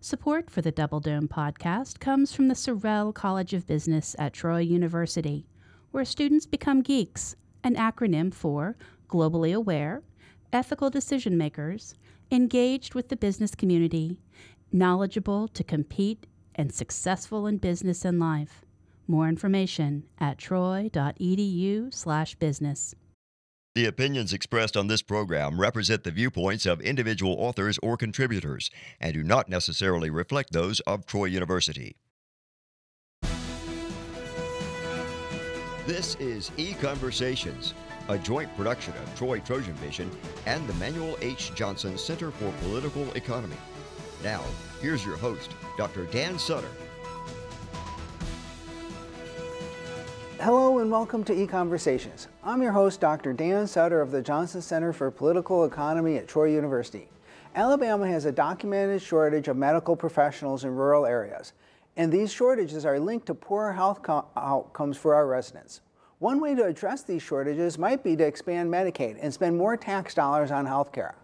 Support for the Double Dome podcast comes from the Sorrell College of Business at Troy University, where students become geeks, an acronym for globally aware, ethical decision makers, engaged with the business community, knowledgeable to compete, and successful in business and life. More information at troy.edu/business. The opinions expressed on this program represent the viewpoints of individual authors or contributors and do not necessarily reflect those of Troy University. This is E Conversations, a joint production of Troy Trojan Vision and the Manuel H. Johnson Center for Political Economy. Now, here's your host, Dr. Dan Sutter. Hello and welcome to EconVersations. I'm your host, Dr. Dan Sutter of the Johnson Center for Political Economy at Troy University. Alabama has a documented shortage of medical professionals in rural areas, and these shortages are linked to poor health co- outcomes for our residents. One way to address these shortages might be to expand Medicaid and spend more tax dollars on health care.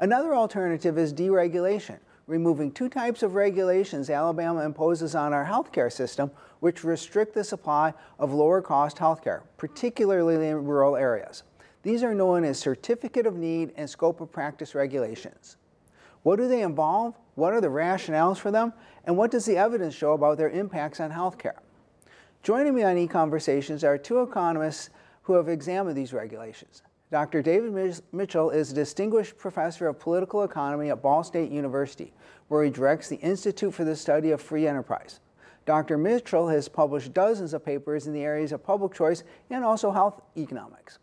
Another alternative is deregulation, removing two types of regulations Alabama imposes on our healthcare system, which restrict the supply of lower cost healthcare, particularly in rural areas. These are known as Certificate of Need and Scope of Practice regulations. What do they involve? What are the rationales for them? And what does the evidence show about their impacts on healthcare? Joining me on EconVersations are two economists who have examined these regulations. Dr. David Mitchell is a distinguished professor of political economy at Ball State University, where he directs the Institute for the Study of Free Enterprise. Dr. Mitchell has published dozens of papers in the areas of public choice and also health economics.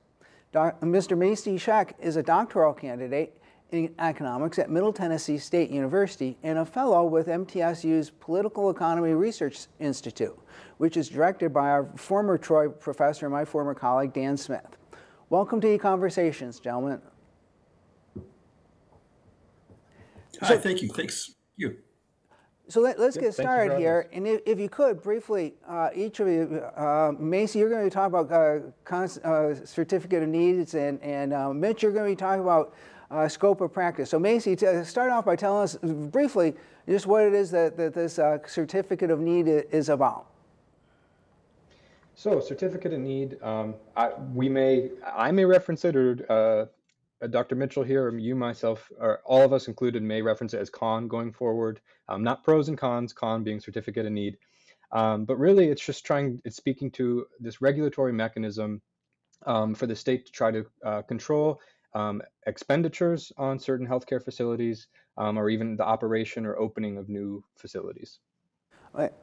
Mr. Macy Scheck is a doctoral candidate in economics at Middle Tennessee State University and a fellow with MTSU's Political Economy Research Institute, which is directed by our former Troy professor and my former colleague, Dan Smith. Welcome to EconVersations, gentlemen. Hi, so, thank you. Thanks. You. So let, us yep, get started here. And if, if, you could, briefly, uh, each of you, uh, Macy, you're going to talk about uh, uh certificate of needs, and, and uh, Mitch, you're going to be talking about uh, scope of practice. So Macy, to start off by telling us briefly just what it is that, that this certificate of need is about. So, certificate of need, um, I, we may, I may reference it, or uh, Dr. Mitchell here, or you, myself, or all of us included, may reference it as CON going forward. Um, not pros and cons, CON being certificate of need. Um, but really, it's just trying, it's speaking to this regulatory mechanism um, for the state to try to uh, control um, expenditures on certain healthcare facilities, um, or even the operation or opening of new facilities.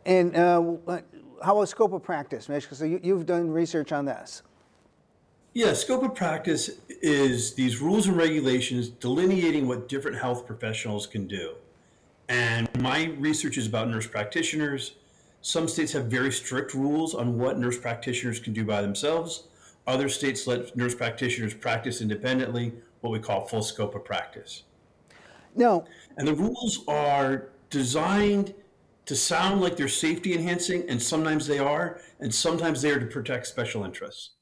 And uh, how about scope of practice, Mitch? Because you, you've done research on this. Yeah, scope of practice is these rules and regulations delineating what different health professionals can do. And my research is about nurse practitioners. Some states have very strict rules on what nurse practitioners can do by themselves. Other states let nurse practitioners practice independently, what we call full scope of practice. No. And the rules are designed to sound like they're safety enhancing, and sometimes they are, and sometimes they are to protect special interests.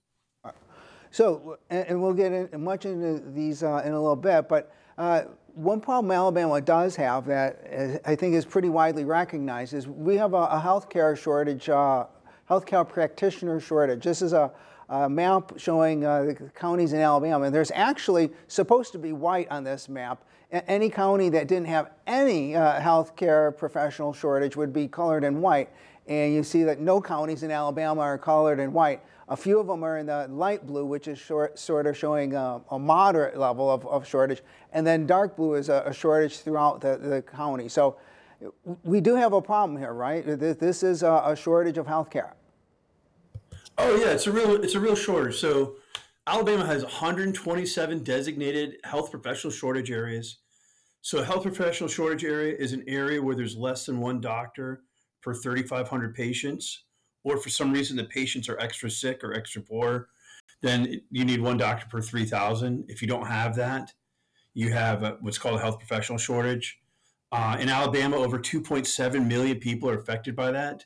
So, and, we'll get in, much into these uh, in a little bit, but uh, one problem Alabama does have that is, I think is pretty widely recognized is we have a, a healthcare shortage, uh, healthcare practitioner shortage. This is a, a map showing uh, the counties in Alabama, and there's actually supposed to be white on this map, any county that didn't have any uh, healthcare professional shortage would be colored in white. And you see that no counties in Alabama are colored in white. A few of them are in the light blue, which is short, sort of showing a, a moderate level of, of, shortage. And then dark blue is a, a shortage throughout the, the, county. So we do have a problem here, right? This is a, a shortage of healthcare. Oh yeah, it's a real it's a real shortage. So Alabama has 127 designated health professional shortage areas. So, a health professional shortage area is an area where there's less than one doctor per 3,500 patients, or for some reason the patients are extra sick or extra poor, then you need one doctor per 3,000. If you don't have that, you have a, what's called a health professional shortage. Uh, in Alabama, over 2.7 million people are affected by that,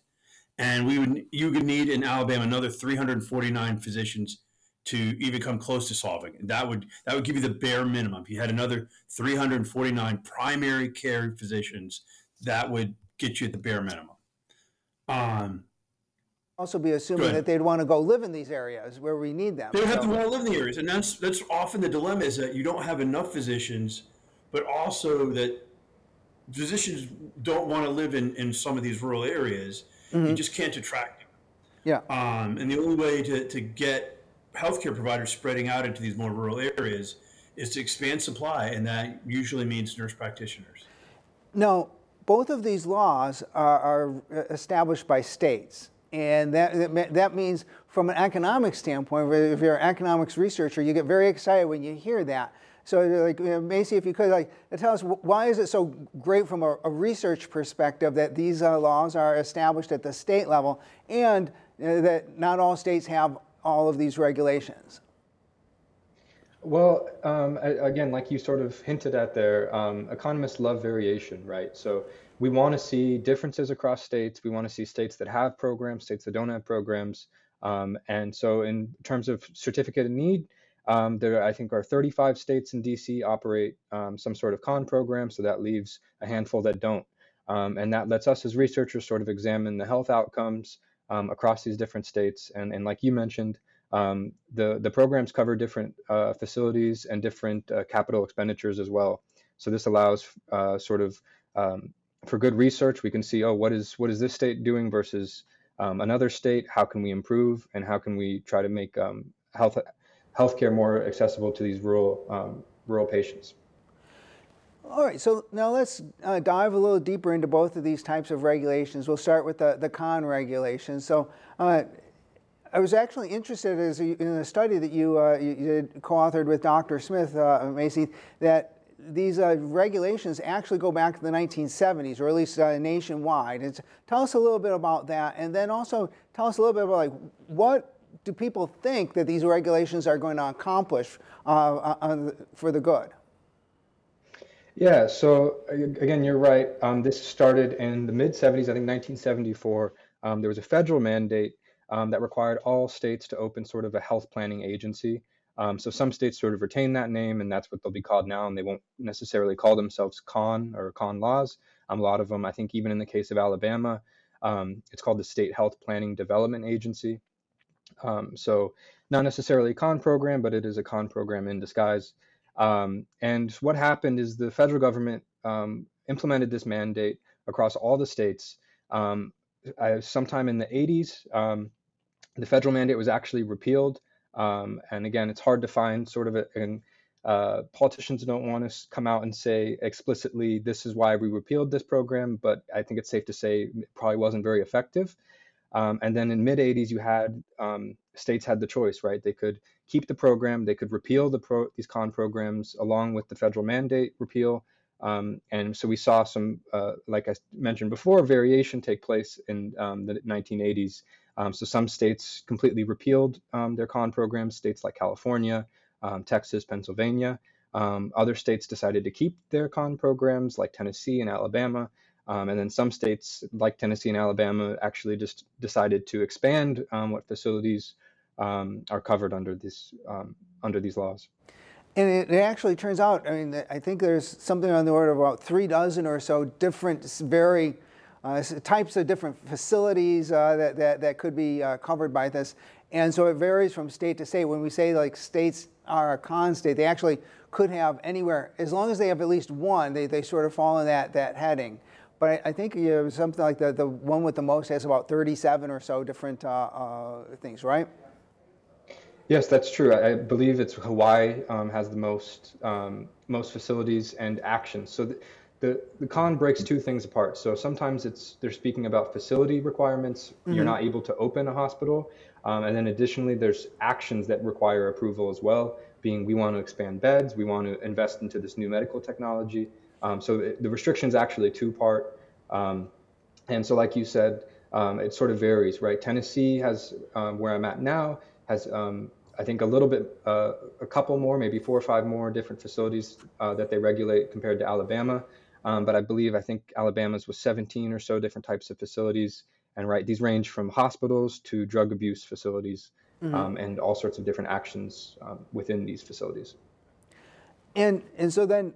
and we would you would need in Alabama another 349 physicians to even come close to solving. And that would that would give you the bare minimum. If you had another 349 primary care physicians, that would get you at the bare minimum. Um, also be assuming that they'd want to go live in these areas where we need them. They would so. have to want to live in the areas, and that's that's often the dilemma is that you don't have enough physicians, but also that physicians don't want to live in, in some of these rural areas. Mm-hmm. You just can't attract them. Yeah. Um, and the only way to, to get healthcare providers spreading out into these more rural areas is to expand supply, and that usually means nurse practitioners. Now, both of these laws are, are established by states. And that, that means, from an economic standpoint, if you're an economics researcher, you get very excited when you hear that. So, like, Macy, if you could, like, tell us why is it so great from a, a research perspective that these uh, laws are established at the state level, and uh, that not all states have all of these regulations? Well, um, again, like you sort of hinted at there, um, economists love variation, right? So we want to see differences across states. We want to see states that have programs, states that don't have programs. Um, and so, in terms of certificate of need, um, there I think are 35 states in DC operate um, some sort of con program, so that leaves a handful that don't. Um, and that lets us as researchers sort of examine the health outcomes um, across these different states. And, and like you mentioned, um, the, the programs cover different uh, facilities and different uh, capital expenditures as well. So this allows uh, sort of for good research, we can see, oh, what is what is this state doing versus um, another state? How can we improve, and how can we try to make um, health healthcare more accessible to these rural um, rural patients? All right, so now let's uh, dive a little deeper into both of these types of regulations. We'll start with the, the con regulations. So uh, I was actually interested as a, in a study that you, uh, you did, co-authored with Dr. Smith, uh, Macy, that these uh, regulations actually go back to the 1970s, or at least uh, nationwide. Tell us a little bit about that, and then also tell us a little bit about like what do people think that these regulations are going to accomplish uh, uh for the good? Yeah, so again, you're right. Um, this started in the mid 70s, I think 1974. Um, there was a federal mandate um, that required all states to open sort of a health planning agency. Um, so some states sort of retain that name, and that's what they'll be called now, and they won't necessarily call themselves con or con laws. Um, a lot of them, I think, even in the case of Alabama, um, it's called the State Health Planning Development Agency. Um, so not necessarily a con program, but it is a con program in disguise. Um, and what happened is the federal government um, implemented this mandate across all the states. I, sometime in the 80s, the federal mandate was actually repealed um, and again, it's hard to find sort of a, uh, politicians don't want to come out and say explicitly this is why we repealed this program, but I think it's safe to say it probably wasn't very effective. Um, and then in mid 80s, you had um, states had the choice, right? They could keep the program, they could repeal the pro, these con programs along with the federal mandate repeal. Um, and so we saw some, uh, like I mentioned before, variation take place in um, the 1980s um, so some states completely repealed um, their con programs, states like California, Texas, Pennsylvania. Other states decided to keep their con programs like Tennessee and Alabama. Um, and then some states like Tennessee and Alabama actually just decided to expand um, what facilities are covered under this under these laws. And it, it, actually turns out, I mean, I think there's something on the order of about three dozen or so different, very uh, types of different facilities uh, that, that, that could be uh, covered by this. And so it varies from state to state. When we say like states are a con state, they actually could have anywhere, as long as they have at least one, they, they sort of fall in that, that heading. But I, I think you know, something like the, the one with the most has about 37 or so different uh, uh, things, right? Yes, that's true. I believe it's Hawaii um, has the most um, most facilities and actions. So th- the, the con breaks two things apart. So sometimes it's they're speaking about facility requirements. Mm-hmm. You're not able to open a hospital, um, and then additionally, there's actions that require approval as well. Being we want to expand beds, we want to invest into this new medical technology. Um, so the restrictions actually two part, um, and so like you said, um, it sort of varies, right? Tennessee has um, where I'm at now has um, I think a little bit, uh, a couple more, maybe four or five more different facilities uh, that they regulate compared to Alabama. Um, but I believe I think Alabama's was 17 or so different types of facilities. And right, these range from hospitals to drug abuse facilities mm-hmm. um, and all sorts of different actions um, within these facilities. And and so then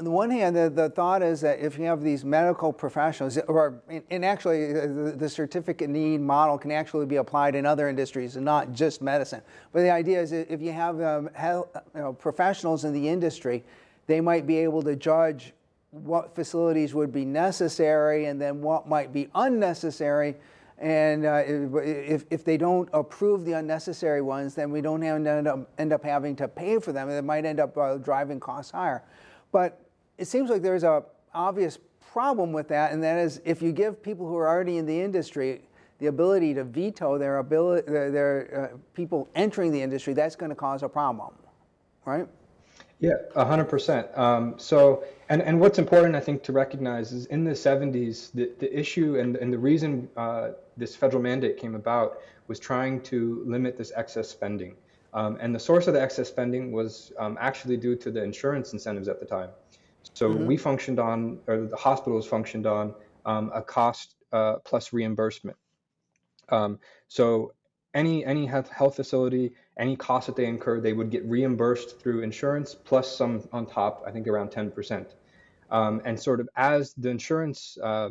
on the one hand, the, the thought is that if you have these medical professionals, or and actually the, the, certificate need model can actually be applied in other industries and not just medicine. But the idea is if you have um, health, you know, professionals in the industry, they might be able to judge what facilities would be necessary and then what might be unnecessary. And uh, if, if they don't approve the unnecessary ones, then we don't end up, end up having to pay for them. It might end up uh, driving costs higher. But it seems like there's a obvious problem with that, and that is if you give people who are already in the industry the ability to veto their ability, their, their uh, people entering the industry, that's going to cause a problem, right? Yeah, hundred um, percent. So, and and what's important, I think, to recognize is in the '70s, the the issue and and the reason uh, this federal mandate came about was trying to limit this excess spending. Um, and the source of the excess spending was um, actually due to the insurance incentives at the time. So mm-hmm. we functioned on, or the hospitals functioned on um, a cost uh, plus reimbursement. Um, so any any health, health facility, any cost that they incur, they would get reimbursed through insurance plus some on top. I think around ten percent. Um, and sort of as the insurance uh,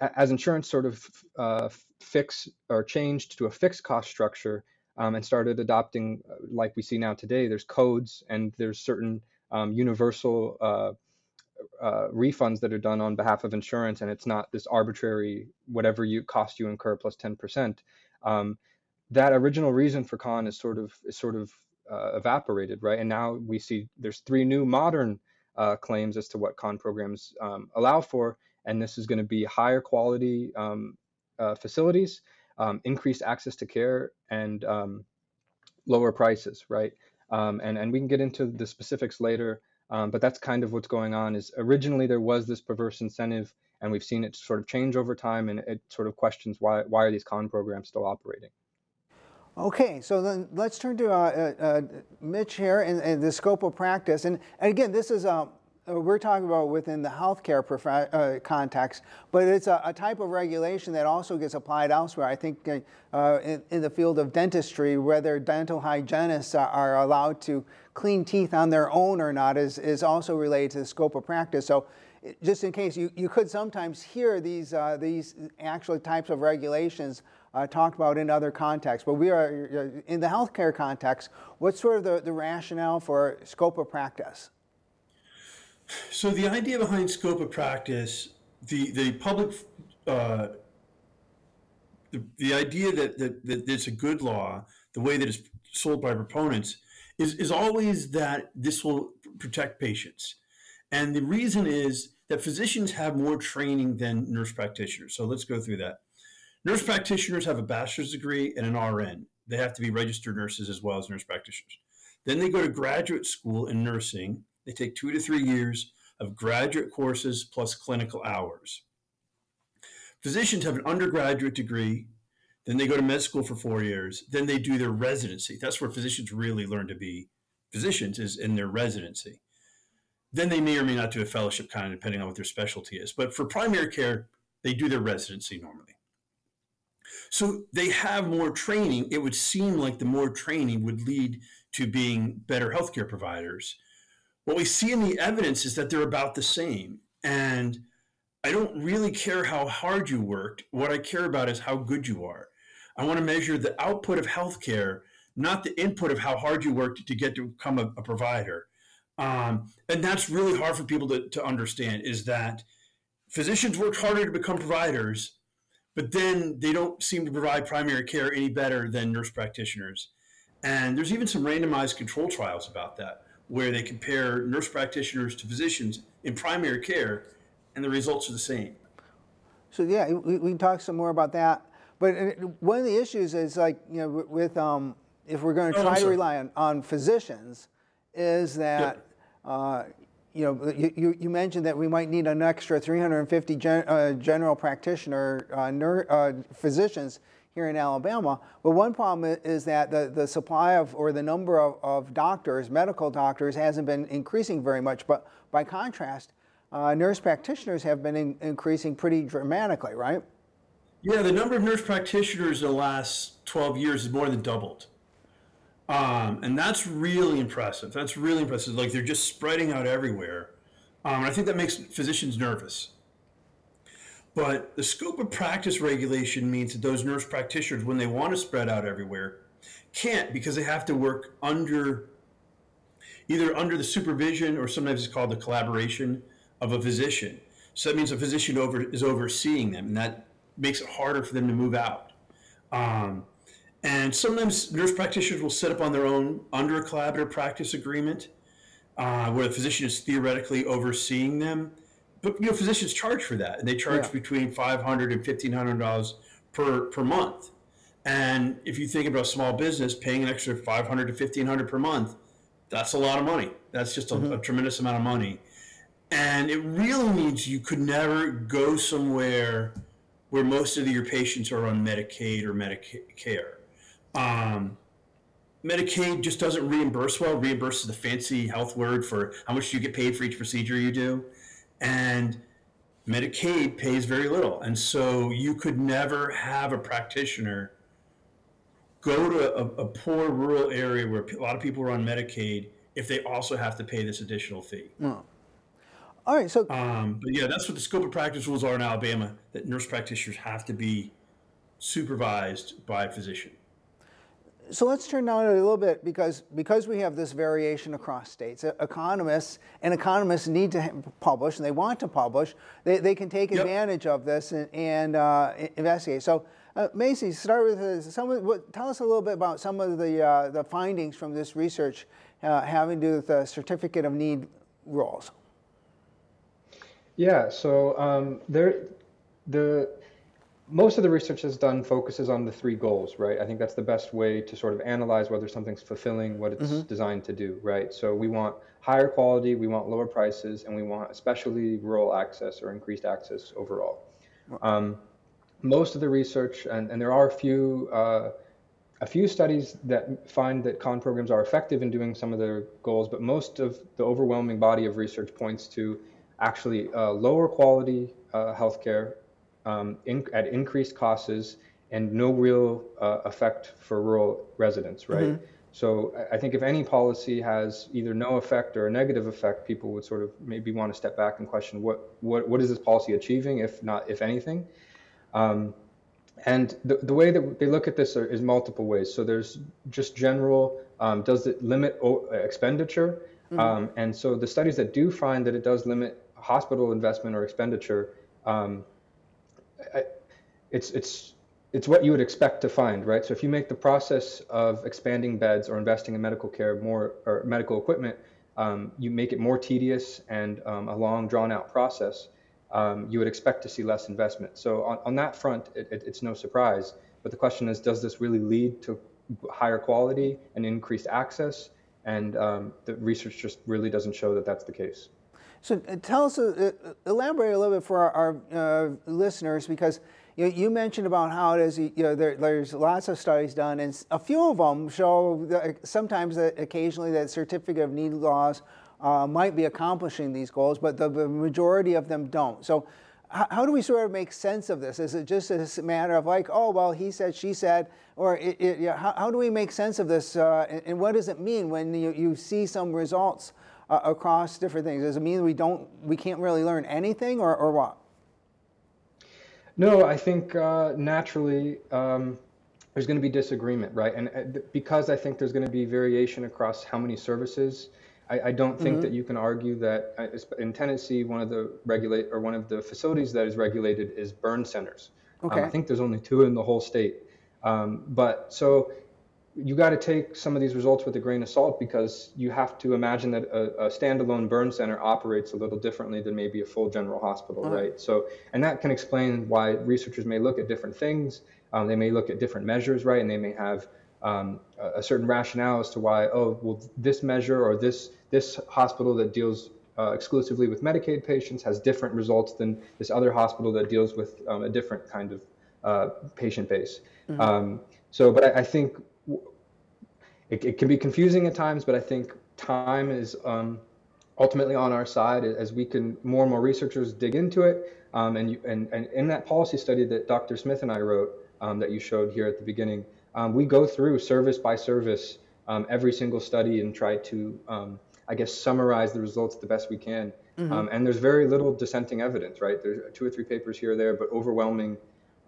as insurance sort of uh, fix or changed to a fixed cost structure, um, and started adopting, uh, like we see now today, there's codes and there's certain um, universal uh, uh, refunds that are done on behalf of insurance, and it's not this arbitrary whatever you cost you incur plus 10%. Um, that original reason for con is sort of is sort of uh, evaporated, right? And now we see there's three new modern uh, claims as to what con programs um, allow for, and this is going to be higher quality um, uh, facilities um, increased access to care and um, lower prices, right? Um, and and we can get into the specifics later, um, but that's kind of what's going on. Is originally there was this perverse incentive, and we've seen it sort of change over time, and it sort of questions why why are these con programs still operating? Okay, so then let's turn to uh, uh, uh Mitch here and, and, the scope of practice. And, and again, this is um, uh, we're talking about within the healthcare uh, context, but it's a, a, type of regulation that also gets applied elsewhere. I think uh, uh in, in, the field of dentistry, whether dental hygienists are, are, allowed to clean teeth on their own or not is, is also related to the scope of practice. So just in case, you, you could sometimes hear these, uh, these actual types of regulations uh, talked about in other contexts. But we are, in the healthcare context, what's sort of the, the rationale for scope of practice? So the idea behind scope of practice, the the public, uh, the, the idea that, that that it's a good law, the way that it's sold by proponents, is is always that this will protect patients, and the reason is that physicians have more training than nurse practitioners. So let's go through that. Nurse practitioners have a bachelor's degree and an RN. They have to be registered nurses as well as nurse practitioners. Then they go to graduate school in nursing they take two to three years of graduate courses plus clinical hours. Physicians have an undergraduate degree, then they go to med school for four years, then they do their residency. That's where physicians really learn to be physicians, is in their residency. Then they may or may not do a fellowship, kind of depending on what their specialty is. But for primary care, they do their residency normally. So they have more training. It would seem like the more training would lead to being better healthcare providers what we see in the evidence is that they're about the same. And I don't really care how hard you worked. What I care about is how good you are. I want to measure the output of healthcare, not the input of how hard you worked to get to become a, a provider. Um, and that's really hard for people to, to understand is that physicians work harder to become providers, but then they don't seem to provide primary care any better than nurse practitioners. And there's even some randomized control trials about that where they compare nurse practitioners to physicians in primary care, and the results are the same. So yeah, we, we can talk some more about that. But uh, one of the issues is like you know with um, if we're going to oh, try oh, to rely on, on physicians, is that uh, you know you, you mentioned that we might need an extra 350 gen, uh, general practitioner uh, ner- uh, physicians here in Alabama. But one problem is that the, the supply of or the number of, of doctors, medical doctors, hasn't been increasing very much. But by contrast, uh, nurse practitioners have been in, increasing pretty dramatically, right? Yeah, the number of nurse practitioners in the last 12 years has more than doubled. Um, and that's really impressive. That's really impressive. Like they're just spreading out everywhere. Um, and I think that makes physicians nervous. But the scope of practice regulation means that those nurse practitioners, when they want to spread out everywhere, can't because they have to work under either under the supervision or sometimes it's called the collaboration of a physician. So that means a physician over is overseeing them, and that makes it harder for them to move out. Um, and sometimes nurse practitioners will set up on their own under a collaborative practice agreement, uh, where the physician is theoretically overseeing them. But you know, physicians charge for that, and they charge Yeah. between five hundred and fifteen hundred dollars per per month. And if you think about a small business paying an extra five hundred to fifteen hundred per month, that's a lot of money. That's just a, a tremendous amount of money. And it really means you could never go somewhere where most of your patients are on Medicaid or Medicare. Um, Medicaid just doesn't reimburse well. Reimburse is the fancy health word for how much you get paid for each procedure you do. And Medicaid pays very little. And so you could never have a practitioner go to a, a poor rural area where a lot of people are on Medicaid if they also have to pay this additional fee. All right, so Um, but yeah, that's what the scope of practice rules are in Alabama that nurse practitioners have to be supervised by a physician. So let's turn down a little bit because because we have this variation across states. Economists and economists need to publish, and they want to publish. They, they can take Yep. advantage of this and, and uh, investigate. So, uh, Macy, start with uh, some. Of, what, tell us a little bit about some of the uh, the findings from this research uh, having to do with the certificate of need rules. Yeah, so um, there, the most of the research that's done focuses on the three goals, right? I think that's the best way to sort of analyze whether something's fulfilling what it's designed to do, right? So we want higher quality, we want lower prices, and we want especially rural access or increased access overall. Um, most of the research, and, and there are a few uh, a few studies that find that con programs are effective in doing some of their goals, but most of the overwhelming body of research points to actually uh, lower quality uh, healthcare um, in, at increased costs and no real uh, effect for rural residents, right? So I- think if any policy has either no effect or a negative effect, people would sort of maybe want to step back and question what what, what is this policy achieving, if not if anything. Um, and the, the way that they look at this are, is multiple ways. So there's just general, um, does it limit o- expenditure? Um, and so the studies that do find that it does limit hospital investment or expenditure, um, it's it's it's what you would expect to find, right? So if you make the process of expanding beds or investing in medical care more or medical equipment, um, you make it more tedious and um, a long, drawn-out process. Um, you would expect to see less investment. So on, on that front, it, it, it's no surprise. But the question is, does this really lead to higher quality and increased access? And um, the research just really doesn't show that that's the case. So uh, tell us, uh, uh, elaborate a little bit for our, our uh, listeners, because you, you mentioned about how it is. You know, there, there's lots of studies done, and a few of them show that sometimes, that occasionally, that certificate of need laws uh, might be accomplishing these goals, but the, the majority of them don't. So. How, how do we sort of make sense of this? Is it just a matter of like, oh well, he said, she said, or it, it, yeah, how, how do we make sense of this? Uh, and, and what does it mean when you, you see some results uh, across different things? Does it mean we don't, we can't really learn anything, or, or what? No, I think uh, naturally um, there's going to be disagreement, right? And uh, because I think there's going to be variation across how many services, I, I don't think that you can argue that uh, in Tennessee, one of the regulate or one of the facilities that is regulated is burn centers. Um, Okay. I think there's only two in the whole state. Um, but so you got to take some of these results with a grain of salt because you have to imagine that a, a standalone burn center operates a little differently than maybe a full general hospital, right? So, and that can explain why researchers may look at different things. Um, they may look at different measures, right? And they may have um, a, a certain rationale as to why, oh, well, this measure or this this hospital that deals uh, exclusively with Medicaid patients has different results than this other hospital that deals with um, a different kind of uh, patient base. Um, so, but I, I think it, it can be confusing at times, but I think time is um, ultimately on our side as we can more and more researchers dig into it. Um, and, you, and, and in that policy study that Dr. Smith and I wrote um, that you showed here at the beginning, um, we go through service by service um, every single study and try to, um, I guess, summarize the results the best we can. Mm-hmm. Um, and there's very little dissenting evidence, right? There's two or three papers here or there, but overwhelming,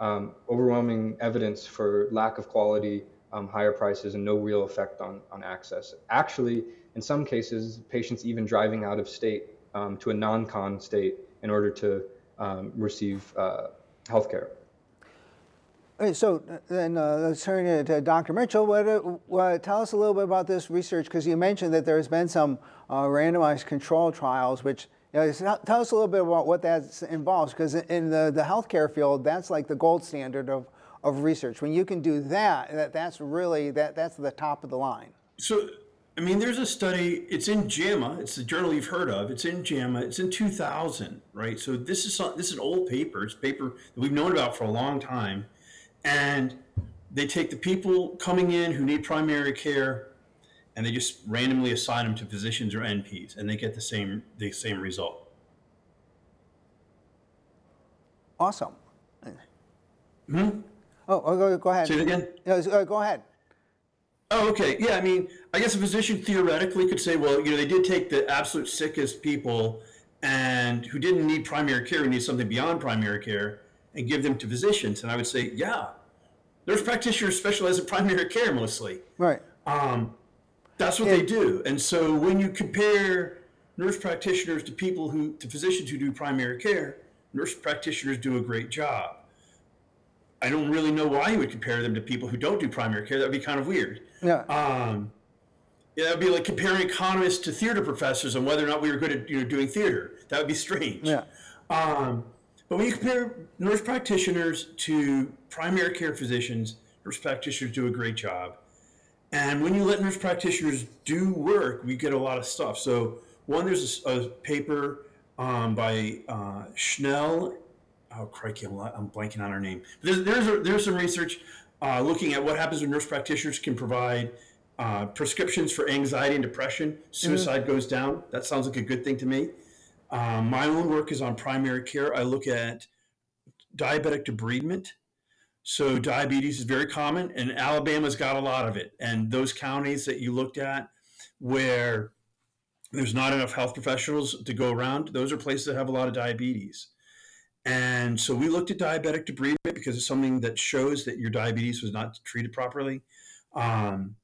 um, overwhelming evidence for lack of quality, um, higher prices, and no real effect on, on access. Actually, in some cases, patients even driving out of state um, to a non-con state in order to um, receive uh, health care. So then uh, let's turn it to Dr. Mitchell. What, uh, what, tell us a little bit about this research because you mentioned that there's been some uh, randomized control trials, which you know, tell us a little bit about what that involves because in the, the healthcare field, that's like the gold standard of, of research. When you can do that, that that's really that, that's the top of the line. So I mean, there's a study. It's in JAMA. It's the journal you've heard of. It's in JAMA. It's in 2000, right? So this is this is an old paper. It's paper that we've known about for a long time, and they take the people coming in who need primary care, and they just randomly assign them to physicians or NPs, and they get the same the same result. Awesome. Hmm. Oh, go, go ahead. Say it again. No, uh, go ahead. Oh, okay. Yeah, I mean, I guess a physician theoretically could say, well, you know, they did take the absolute sickest people and who didn't need primary care, who need something beyond primary care, and give them to physicians. And I would say, yeah, nurse practitioners specialize in primary care mostly. Right. Um, that's what they do. And so when you compare nurse practitioners to people who, to physicians who do primary care, nurse practitioners do a great job. I don't really know why you would compare them to people who don't do primary care. That would be kind of weird. Yeah. Um, yeah, that would be like comparing economists to theater professors and whether or not we were good at you know doing theater. That would be strange. Yeah. Um, but when you compare nurse practitioners to primary care physicians, nurse practitioners do a great job. And when you let nurse practitioners do work, we get a lot of stuff. So one, there's a, a paper um, by uh, Schnell oh crikey, I'm, I'm blanking on her name. There's there's, a, there's some research uh, looking at what happens when nurse practitioners can provide uh, prescriptions for anxiety and depression. Suicide mm-hmm. goes down. That sounds like a good thing to me. Um, my own work is on primary care. I look at diabetic debridement. So diabetes is very common, and Alabama's got a lot of it. And those counties that you looked at, where there's not enough health professionals to go around, those are places that have a lot of diabetes. And so we looked at diabetic debridement because it's something that shows that your diabetes was not treated properly. Um,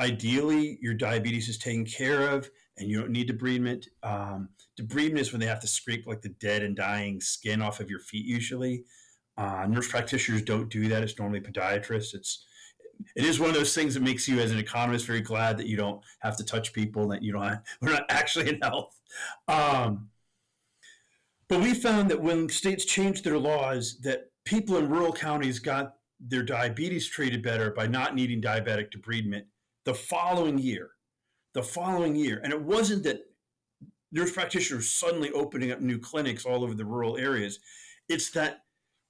ideally, your diabetes is taken care of and you don't need debridement. Um, debridement is when they have to scrape like the dead and dying skin off of your feet usually. Uh, nurse practitioners don't do that. It's normally podiatrists. It's it is one of those things that makes you, as an economist, very glad that you don't have to touch people, that you don't have, we're not actually in health. Um, but we found that when states changed their laws, that people in rural counties got their diabetes treated better by not needing diabetic debridement the following year. The following year. And it wasn't that nurse practitioners suddenly opening up new clinics all over the rural areas. It's that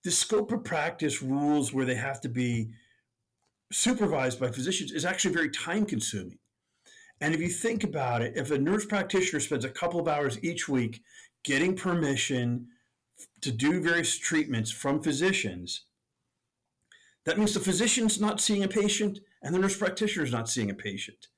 the scope of practice rules where they have to be supervised by physicians is actually very time consuming. And if you think about it, if a nurse practitioner spends a couple of hours each week getting permission to do various treatments from physicians, that means the physician's not seeing a patient and the nurse practitioner is not seeing a patient.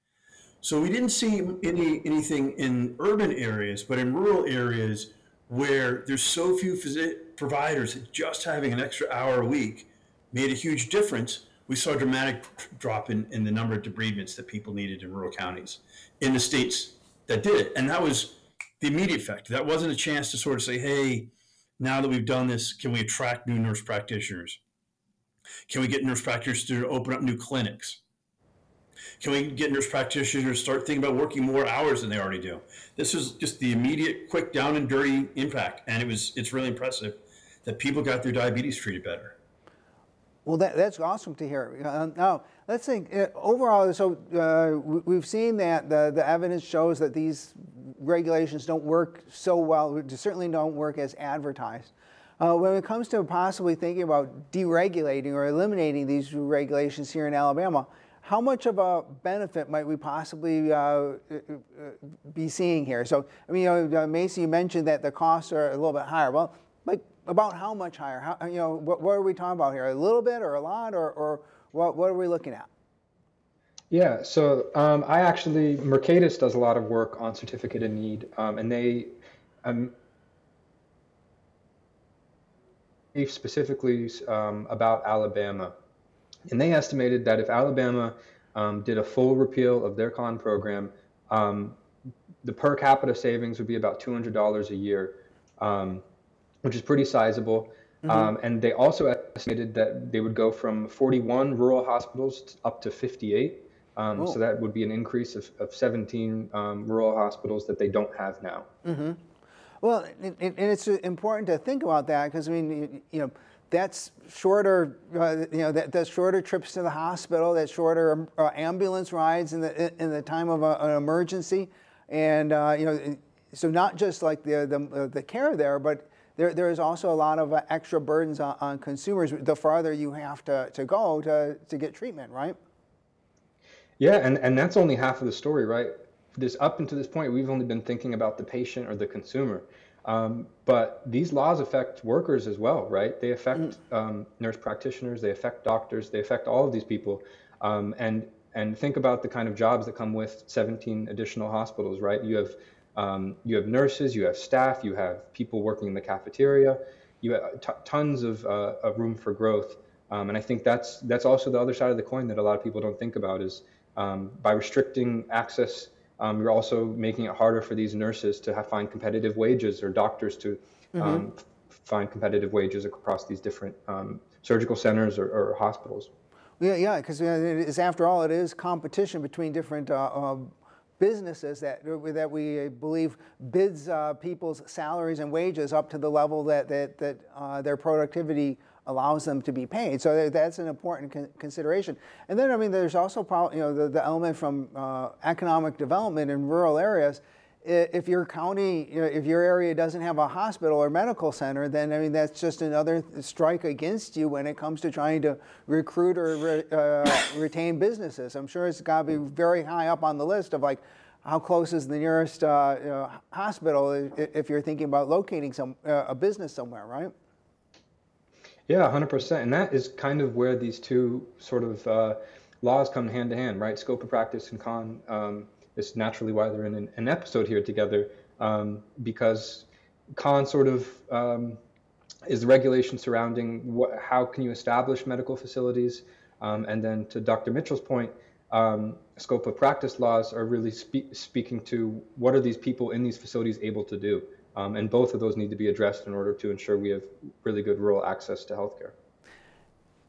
So we didn't see any anything in urban areas, but in rural areas where there's so few phys- providers, just having an extra hour a week made a huge difference. We saw a dramatic drop in, in the number of debridements that people needed in rural counties in the states that did it. And that was the immediate effect. That wasn't a chance to sort of say, hey, now that we've done this, can we attract new nurse practitioners? Can we get nurse practitioners to open up new clinics? Can we get nurse practitioners to start thinking about working more hours than they already do? This was just the immediate, quick, down and dirty impact, and it was it's really impressive that people got their diabetes treated better. Well, that, that's awesome to hear. Uh, now, let's think uh, overall. So uh, we've seen that the, the evidence shows that these regulations don't work so well. Certainly don't work as advertised. Uh, when it comes to possibly thinking about deregulating or eliminating these regulations here in Alabama, how much of a benefit might we possibly uh, uh, be seeing here? So, I mean, you know, Macy, you mentioned that the costs are a little bit higher. Well, like about how much higher? How, you know, what, what, are we talking about here? A little bit or a lot, or, or what, what are we looking at? Yeah, so um, I actually Mercatus does a lot of work on certificate of need, um, and they um, specifically um, about Alabama, and they estimated that if Alabama um, did a full repeal of their con program, um, the per capita savings would be about $200 a year, um, which is pretty sizable. Mm-hmm. Um, and they also estimated that they would go from 41 rural hospitals up to 58. Um, so that would be an increase of, of 17 um, rural hospitals that they don't have now. Mm-hmm. Well, and it's important to think about that because I mean, you know, that's shorter, uh, you know, that, that's shorter trips to the hospital, that's shorter uh, ambulance rides in the in the time of a, an emergency, and uh, you know, so not just like the the, uh, the care there, but there, there is also a lot of uh, extra burdens on, on, consumers the farther you have to, to go to, to get treatment, right? Yeah, and, and that's only half of the story, right? This up until this point, we've only been thinking about the patient or the consumer. Um, but these laws affect workers as well, right? They affect mm. um, nurse practitioners, they affect doctors, they affect all of these people. Um, and and think about the kind of jobs that come with 17 additional hospitals, right? You have um, you have nurses, you have staff, you have people working in the cafeteria, you have t- tons of, uh, of room for growth. Um, and I think that's that's also the other side of the coin that a lot of people don't think about is um, by restricting access, um, you're also making it harder for these nurses to have, find competitive wages or doctors to mm-hmm. Um, find competitive wages across these different um, surgical centers or, or, hospitals. Yeah, yeah, because after all, it is competition between different uh, uh, businesses that, that we believe bids uh, people's salaries and wages up to the level that, that, that uh, their productivity allows them to be paid. So that's an important con- consideration. And then, I mean, there's also you know, the, the element from uh, economic development in rural areas if your county, you know, if your area doesn't have a hospital or medical center, then I mean that's just another strike against you when it comes to trying to recruit or re, uh, retain businesses. I'm sure it's got to be very high up on the list of like how close is the nearest uh, you know, hospital if you're thinking about locating some uh, a business somewhere, right? Yeah, 100%. And that is kind of where these two sort of uh, laws come hand to hand, right? Scope of practice and con. Um, is naturally why they're in an, an episode here together um, because con sort of um, is the regulation surrounding what, how can you establish medical facilities? Um, and then to dr mitchell's point um, scope of practice laws are really spe- speaking to what are these people in these facilities able to do? Um, and both of those need to be addressed in order to ensure we have really good rural access to healthcare.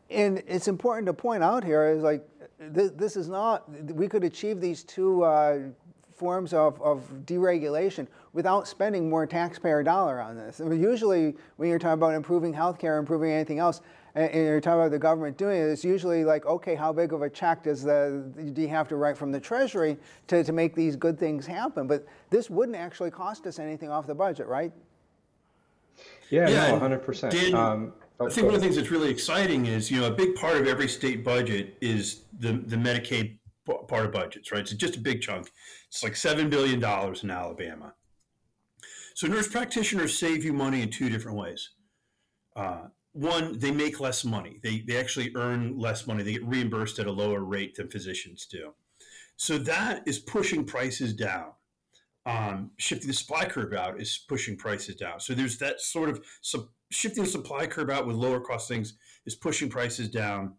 And it's important to point out here is like this, this is not, we could achieve these two uh, forms of, of deregulation without spending more taxpayer dollar on this. I mean, usually, when you're talking about improving healthcare, improving anything else, and you're talking about the government doing it, it's usually like, okay, how big of a check does the do you have to write from the Treasury to, to make these good things happen? But this wouldn't actually cost us anything off the budget, right? Yeah, yeah no, 100%. Dan, um, I think one of the things that's really exciting is, you know, a big part of every state budget is the, the Medicaid part of budgets, right? It's just a big chunk. It's like $7 billion in Alabama. So nurse practitioners save you money in two different ways. Uh, one, they make less money. They, they actually earn less money. They get reimbursed at a lower rate than physicians do. So that is pushing prices down. Um, shifting the supply curve out is pushing prices down. So there's that sort of shifting the supply curve out with lower cost things is pushing prices down.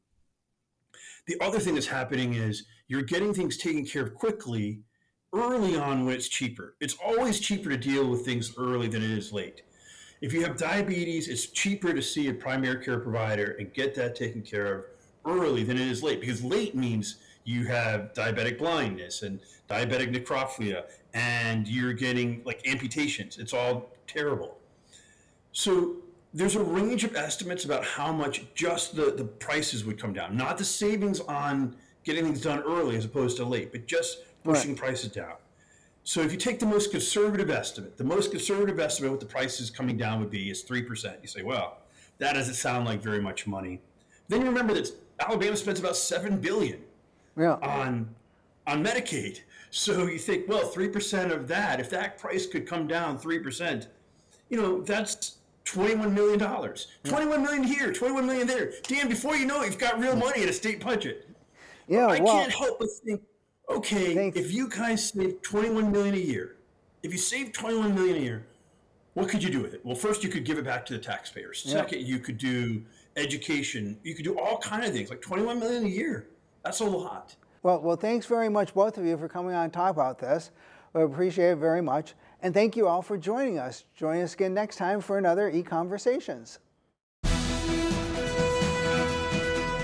The other thing that's happening is you're getting things taken care of quickly early on when it's cheaper. It's always cheaper to deal with things early than it is late. If you have diabetes, it's cheaper to see a primary care provider and get that taken care of early than it is late because late means you have diabetic blindness and diabetic nephropathy and you're getting like amputations. It's all terrible. So there's a range of estimates about how much just the, the prices would come down, not the savings on getting things done early as opposed to late, but just pushing right. prices down. So if you take the most conservative estimate, the most conservative estimate what the prices coming down would be is 3%. You say, well, that doesn't sound like very much money. Then you remember that Alabama spends about 7 billion yeah. on on Medicaid. So you think, well, 3% of that, if that price could come down 3%, you know, that's $21 million. 21 million here, 21 million there. Dan, before you know it, you've got real money in a state budget. Yeah, I well, can't help but think, okay, thanks. if you guys save 21 million a year, if you save 21 million a year, what could you do with it? Well, first you could give it back to the taxpayers. Second, you could do education. You could do all kind of things, like 21 million a year. That's a lot. Well, well, thanks very much, both of you, for coming on and talk about this. We appreciate it very much. And thank you all for joining us. Join us again next time for another EconVersations.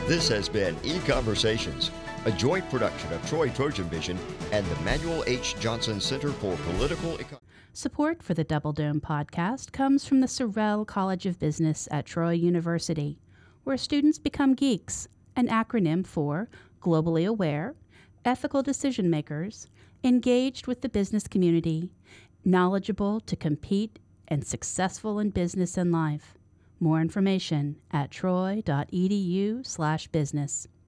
This has been EconVersations, a joint production of Troy Trojan Vision and the Manuel H. Johnson Center for Political Economy. Support for the Double Dome podcast comes from the Sorrell College of Business at Troy University, where students become geeks, an acronym for globally aware, ethical decision makers, engaged with the business community, knowledgeable to compete, and successful in business and life. More information at troy.edu/business.